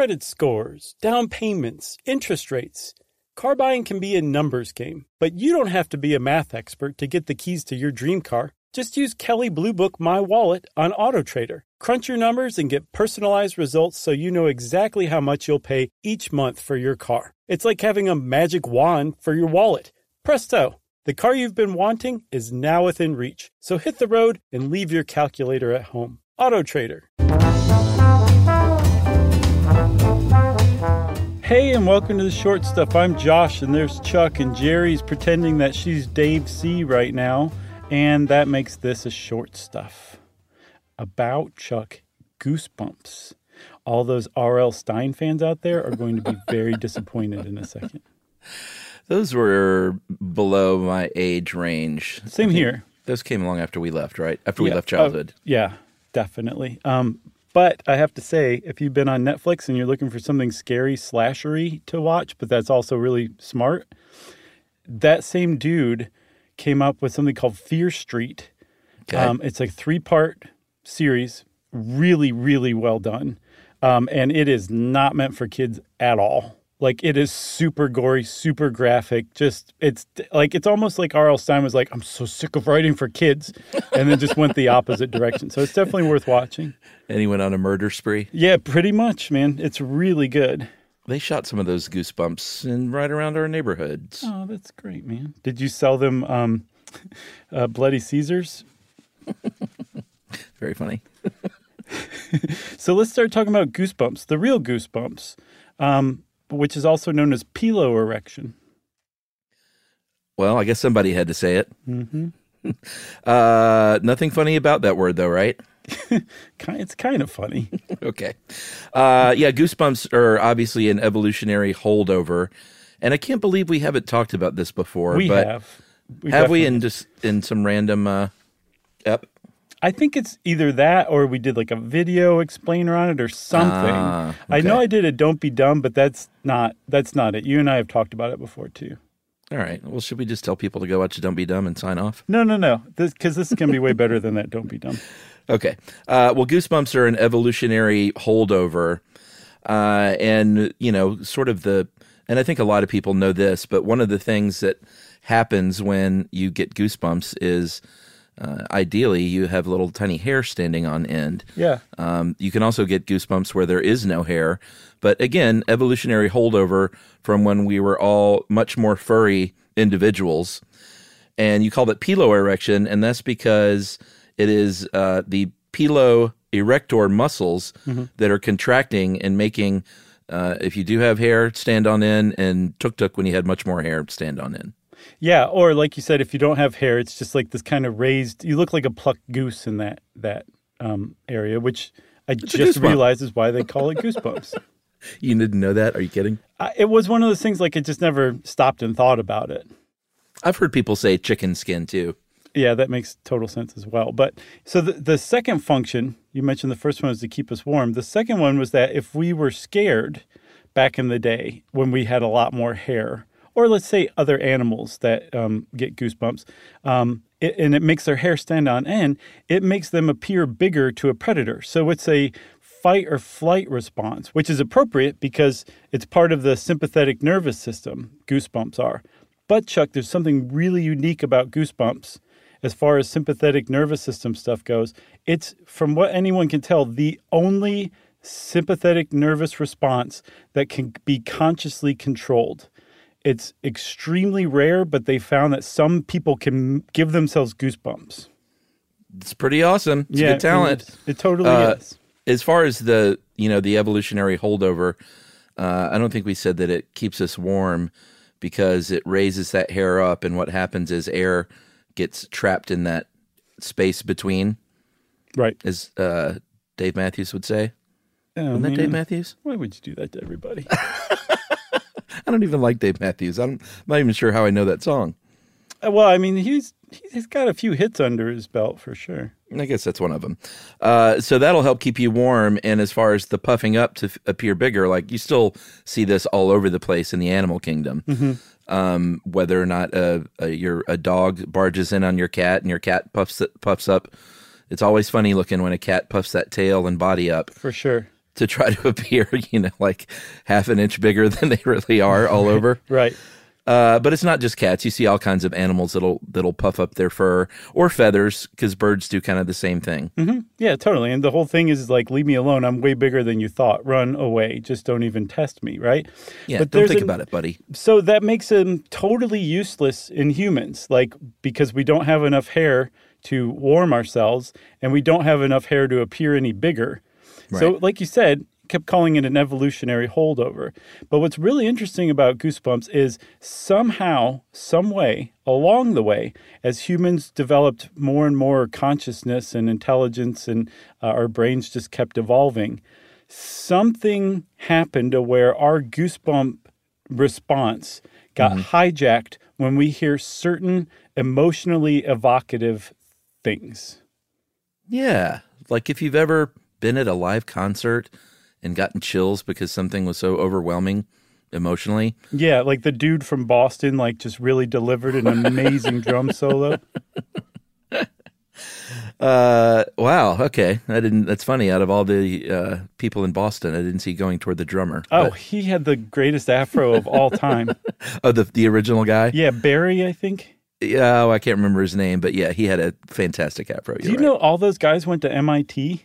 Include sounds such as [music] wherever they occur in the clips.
credit scores, down payments, interest rates. Car buying can be a numbers game, but you don't have to be a math expert to get the keys to your dream car. Just use Kelley Blue Book My Wallet on AutoTrader. Crunch your numbers and get personalized results so you know exactly how much you'll pay each month for your car. It's like having a magic wand for your wallet. Presto! The car you've been wanting is now within reach. So hit the road and leave your calculator at home. AutoTrader. Hey, and welcome to the short stuff. I'm Josh, and there's Chuck, and Jerry's pretending that she's Dave C right now, and that makes this a short stuff about Chuck Goosebumps. All those R.L. Stine fans out there are going to be very [laughs] disappointed in a second. Those were below my age range. Same here. Those came along after we left, right? After we Yeah, left childhood. uh, yeah, definitely. Um, but I have to say, if you've been on Netflix and you're looking for something scary, slashery to watch, but that's also really smart, that same dude came up with something called Fear Street. Okay. Um, it's a three part series, really, really well done. Um, and it is not meant for kids at all. Like it is super gory, super graphic. Just it's like it's almost like R.L. Stine was like, "I'm so sick of writing for kids," and then just went the opposite direction. So it's definitely worth watching. and he went on a murder spree. Yeah, pretty much, man. It's really good. They shot some of those goosebumps in right around our neighborhoods. Oh, that's great, man. Did you sell them um, [laughs] uh, Bloody Caesars? Very funny. [laughs] So let's start talking about goosebumps, the real goosebumps, um, which is also known as pilo erection. Well, I guess somebody had to say it. Mm-hmm. [laughs] uh, nothing funny about that word, though, right? [laughs] It's kind of funny. [laughs] okay. Uh, yeah, goosebumps are obviously an evolutionary holdover, and I can't believe we haven't talked about this before. We but have. We have we in just in some random uh, ep? I think it's either that or we did like a video explainer on it or something. Ah, I know. I did a don't be dumb, but that's not that's not it. You and I have talked about it before too. All right. Well, should we just tell people to go watch Don't Be Dumb and sign off? No, no, no. This because this is gonna be way better than that. Don't be dumb. [laughs] Okay. Uh, well, goosebumps are an evolutionary holdover, uh, and you know, sort of the. And I think a lot of people know this, but one of the things that happens when you get goosebumps is, uh, ideally, you have little tiny hair standing on end. Yeah. Um, you can also get goosebumps where there is no hair. But again, evolutionary holdover from when we were all much more furry individuals. And you call it pilo erection, and that's because it is uh, the pilo erector muscles that are contracting and making, uh, if you do have hair, stand on end, and tuk tuk when you had much more hair, stand on end. Yeah, or like you said, if you don't have hair, it's just like this kind of raised. You look like a plucked goose in that that um, area, which I just goosebump. realized is why they call it goosebumps. [laughs] You didn't know that? Are you kidding? I, it was one of those things like it just never stopped and thought about it. I've heard people say chicken skin too. Yeah, that makes total sense as well. But so the, the second function, you mentioned the first one was to keep us warm. The second one was that if we were scared back in the day when we had a lot more hair, or let's say other animals that um, get goosebumps, um, it, and it makes their hair stand on end, it makes them appear bigger to a predator. So it's a fight or flight response, which is appropriate because it's part of the sympathetic nervous system, goosebumps are. But Chuck, there's something really unique about goosebumps as far as sympathetic nervous system stuff goes. It's, from what anyone can tell, the only sympathetic nervous response that can be consciously controlled. It's extremely rare, but they found that some people can give themselves goosebumps. It's pretty awesome. It's a good talent. It, is. It totally Uh, is. as far as the you know the evolutionary holdover, uh, I don't think we said that it keeps us warm because it raises that hair up, and what happens is air gets trapped in that space between, Right. as uh, Dave Matthews would say. Oh, Isn't that Dave. Matthews? Why would you do that to everybody? [laughs] I don't even like Dave Matthews. I'm not even sure how I know that song. Uh, well, I mean, he's he's got a few hits under his belt for sure. I guess that's one of them. Uh, so that'll help keep you warm. And as far as the puffing up to f- appear bigger, like you still see this all over the place in the animal kingdom. Um, whether or not uh, uh, your a dog barges in on your cat and your cat puffs puffs up, it's always funny looking when a cat puffs that tail and body up For sure. To try to [laughs] appear, you know, like half an inch bigger [laughs] than they really are all over. Right. Uh, but it's not just cats. You see all kinds of animals that'll that'll puff up their fur or feathers because birds do kind of the same thing. Mm-hmm. Yeah, totally. And the whole thing is like, leave me alone. I'm way bigger than you thought. Run away. Just don't even test me, right? Yeah, But don't think an- about it, buddy. So that makes them totally useless in humans, like because we don't have enough hair to warm ourselves and we don't have enough hair to appear any bigger. So, like you said, kept calling it an evolutionary holdover. But what's really interesting about Goosebumps is somehow, some way, along the way, as humans developed more and more consciousness and intelligence and uh, our brains just kept evolving, something happened to where our goosebump response got hijacked when we hear certain emotionally evocative things. Yeah, like if you've ever been at a live concert and gotten chills because something was so overwhelming emotionally. Yeah, like the dude from Boston, like just really delivered an amazing [laughs] drum solo. Uh, wow. Okay, I didn't. That's funny. Out of all the uh, people in Boston, I didn't see going toward the drummer. Oh, But- he had the greatest afro of all time. [laughs] oh, the the original guy. Yeah, Barry, I think. Yeah, oh, I can't remember his name, but yeah, he had a fantastic afro. Do You're right. know all those guys went to MIT?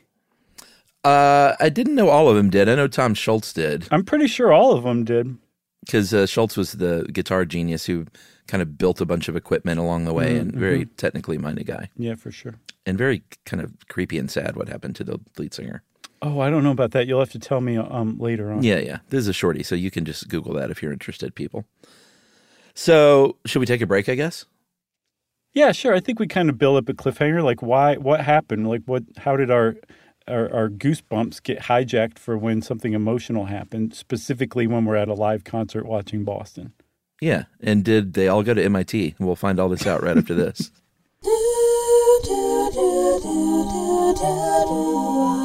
Uh, I didn't know all of them did. I know Tom Scholz did I'm pretty sure all of them did. because uh, Schultz was the guitar genius who kind of built a bunch of equipment along the way and very technically minded guy Yeah, for sure. and very kind of creepy and sad what happened to the lead singer. Oh, I don't know about that. You'll have to tell me um, later on. Yeah, yeah. This is a shorty, so you can just Google that if you're interested, people. So, should we take a break? I guess. Yeah, sure. I think we kind of build up a cliffhanger. Like, why? What happened? Like, what? How did our our, our goosebumps get hijacked for when something emotional happened? Specifically, when we're at a live concert watching Boston. Yeah. And did they all go to MIT? We'll find all this out right after this. [laughs] Stuff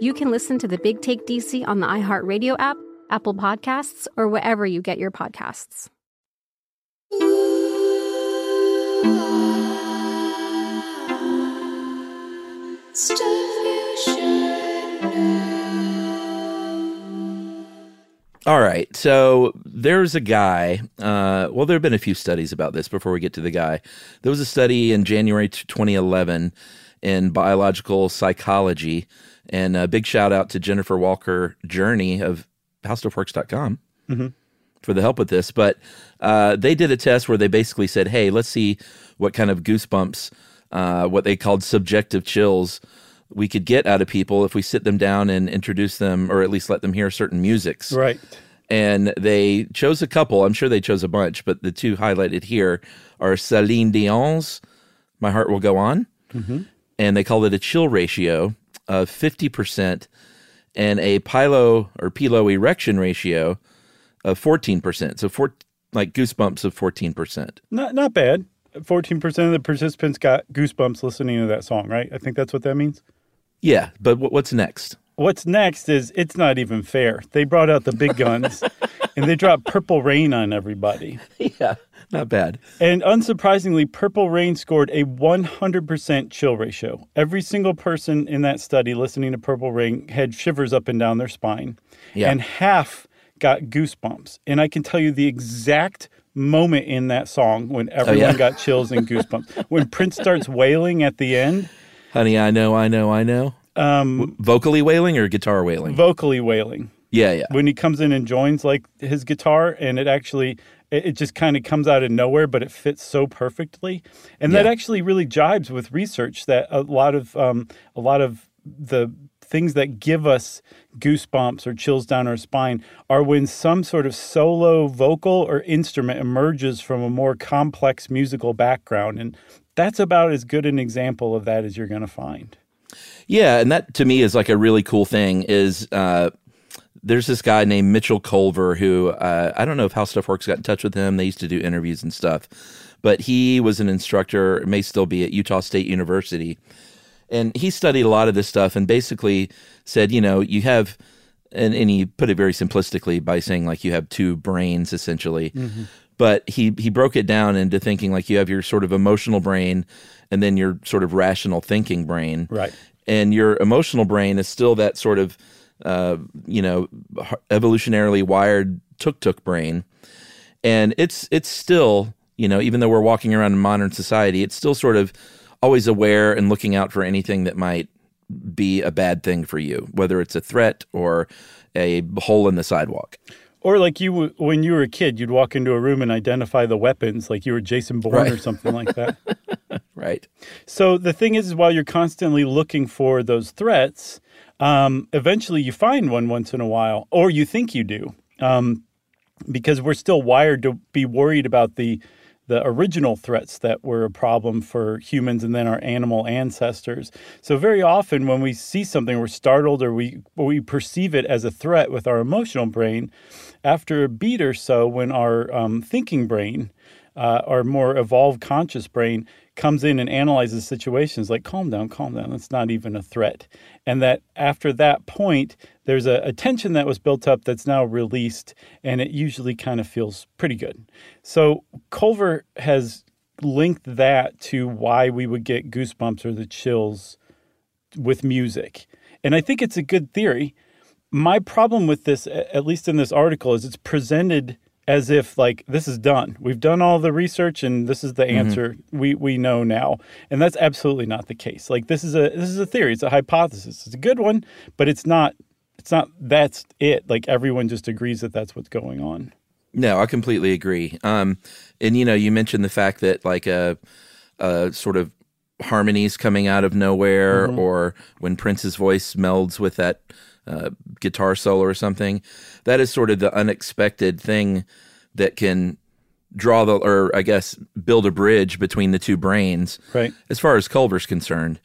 you can listen to the Big Take DC on the iHeartRadio app, Apple Podcasts, or wherever you get your podcasts. All right. So there's a guy. Uh, well, there have been a few studies about this before we get to the guy. There was a study in January 2011 in biological psychology. And a big shout out to Jennifer Walker Journey of howstuffworks.com for the help with this. But uh, they did a test where they basically said, hey, let's see what kind of goosebumps, uh, what they called subjective chills, we could get out of people if we sit them down and introduce them, or at least let them hear certain musics. Right. And they chose a couple. I'm sure they chose a bunch, but the two highlighted here are Celine Dion's "My Heart Will Go On," and they call it a chill ratio of 50 percent and a pilo or pilo erection ratio of 14 percent. So four like goosebumps of 14 percent. Not not bad. Fourteen percent of the participants got goosebumps listening to that song, right? I think that's what that means. Yeah, but wh- what's next? What's next is it's not even fair. They brought out the big [laughs] guns and they dropped Purple Rain on everybody. Yeah, not bad. And unsurprisingly, Purple Rain scored a 100% chill ratio. Every single person in that study listening to Purple Rain had shivers up and down their spine. Yeah. And half got goosebumps. And I can tell you the exact moment in that song when oh, everyone yeah? got chills and goosebumps. when Prince starts wailing at the end, Honey, I know, I know, I know. Um, vocally wailing or guitar wailing? vocally wailing. yeah, yeah. when he comes in and joins like his guitar and it actually it, it just kind of comes out of nowhere but it fits so perfectly and that actually really jibes with research that a lot of um, a lot of the things that give us goosebumps or chills down our spine are when some sort of solo vocal or instrument emerges from a more complex musical background and that's about as good an example of that as you're going to find Yeah, and that to me is like a really cool thing. Is uh, there's this guy named Mitchell Colver who uh, I don't know if How Stuff Works got in touch with him. They used to do interviews and stuff, but he was an instructor, may still be at Utah State University, and he studied a lot of this stuff and basically said, you know, you have. And, and he put it very simplistically by saying like you have two brains essentially but he he broke it down into thinking like you have your sort of emotional brain and then your sort of rational thinking brain. Right. and your emotional brain is still that sort of uh, you know evolutionarily wired tuk tuk brain. And it's it's still you know even though we're walking around in modern society it's still sort of always aware and looking out for anything that might be a bad thing for you whether it's a threat or a hole in the sidewalk Or like you, when you were a kid, you'd walk into a room and identify the weapons, like you were Jason Bourne or something like that. [laughs] right So the thing is, is while you're constantly looking for those threats, um, eventually you find one once in a while, or you think you do, um, because we're still wired to be worried about the the original threats that were a problem for humans and then our animal ancestors. So very often when we see something, we're startled or we we perceive it as a threat with our emotional brain. After a beat or so, when our um, thinking brain uh, our more evolved conscious brain comes in and analyzes situations like calm down calm down that's not even a threat. And that after that point there's a, a tension that was built up that's now released and it usually kind of feels pretty good. So Colver has linked that to why we would get goosebumps or the chills with music. And i think it's a good theory. My problem with this at least in this article is it's presented as if like this is done. We've done all the research and this is the answer we we know now. And that's absolutely not the case. Like this is a this is a theory. It's a hypothesis. It's a good one but it's not it's not that's it. Like everyone just agrees that that's what's going on. No, I completely agree. Um, and you know, you mentioned the fact that like a, a sort of harmonies coming out of nowhere, or when Prince's voice melds with that uh, guitar solo or something. That is sort of the unexpected thing that can draw the, or I guess build a bridge between the two brains. Right. As far as Colver's concerned.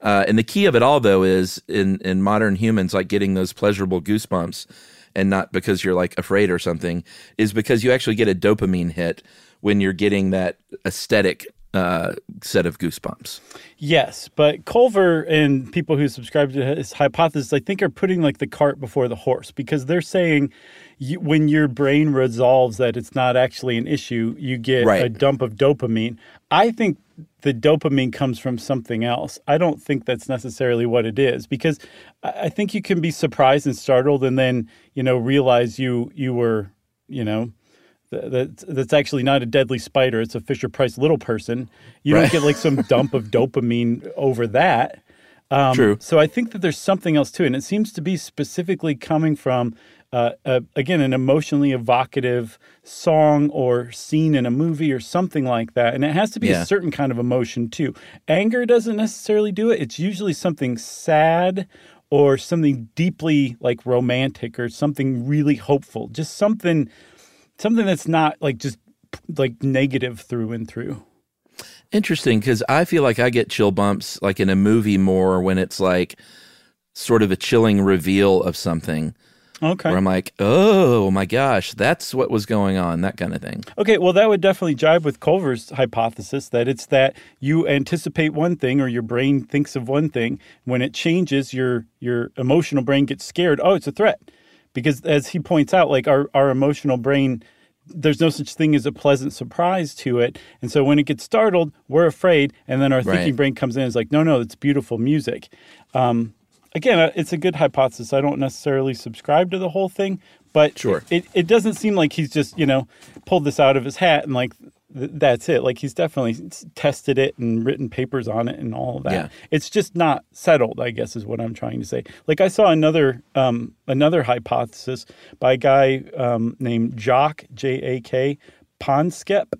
Uh, and the key of it all, though, is in, in modern humans, like getting those pleasurable goosebumps, and not because you're like afraid or something, is because you actually get a dopamine hit when you're getting that aesthetic uh, set of goosebumps. Yes, but Colver and people who subscribe to his hypothesis, I think, are putting like the cart before the horse because they're saying you, when your brain resolves that it's not actually an issue, you get Right. a dump of dopamine. I think the dopamine comes from something else. I don't think that's necessarily what it is because I I think you can be surprised and startled and then you know realize you you were you know th- that's actually not a deadly spider. It's a Fisher Price little person. You don't get like some [laughs] dump of dopamine over that. Um, True. So I think that there's something else too, and it seems to be specifically coming from, uh, uh, again, an emotionally evocative song or scene in a movie or something like that. And it has to be Yeah. a certain kind of emotion too. Anger doesn't necessarily do it. It's usually something sad or something deeply like romantic or something really hopeful. Just something, something that's not like just like negative through and through. Interesting, because I feel like I get chill bumps like in a movie more when it's like sort of a chilling reveal of something Okay. where I'm like, oh my gosh, that's what was going on, that kind of thing. Okay, well, that would definitely jive with Colver's hypothesis that it's that you anticipate one thing or your brain thinks of one thing. When it changes, your your emotional brain gets scared. Oh, it's a threat. Because as he points out, like our, our emotional brain, there's no such thing as a pleasant surprise to it. And so when it gets startled, we're afraid. And then our Right. thinking brain comes in and is like, no, no, it's beautiful music. Um, again, it's a good hypothesis. I don't necessarily subscribe to the whole thing, but Sure. it, it doesn't seem like he's just, you know, pulled this out of his hat and like th- that's it. Like he's definitely tested it and written papers on it and all of that. Yeah. It's just not settled, I guess is what I'm trying to say. Like I saw another um, another hypothesis by a guy um, named Jock J A K Panksepp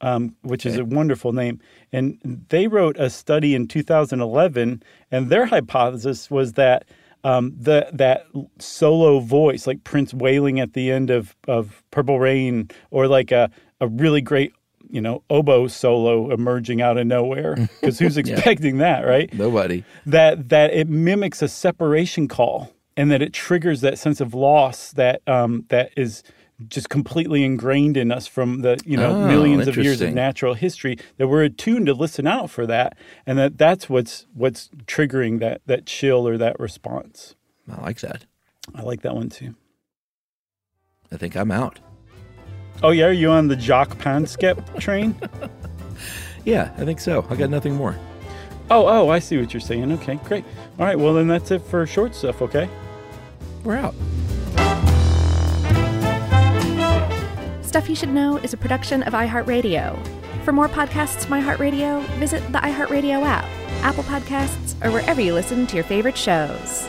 um, which is a wonderful name. And they wrote a study in 2011, and their hypothesis was that um, the that solo voice, like Prince wailing at the end of, of Purple Rain, or like a, a really great, you know, oboe solo emerging out of nowhere, because who's [laughs] expecting that, right? Nobody. that that it mimics a separation call and that it triggers that sense of loss that um, that is just completely ingrained in us from the you know Oh, millions of years of natural history that we're attuned to listen out for that and that that's what's what's triggering that that chill or that response I like that. i like that one too I think I'm out. Oh yeah are you on the jock Panksepp train [laughs] Yeah, I think so. I got nothing more. oh oh i see what you're saying okay great all right well then that's it for short stuff okay We're out. Stuff You Should Know is a production of iHeartRadio. For more podcasts from iHeartRadio, visit the iHeartRadio app, Apple Podcasts, or wherever you listen to your favorite shows.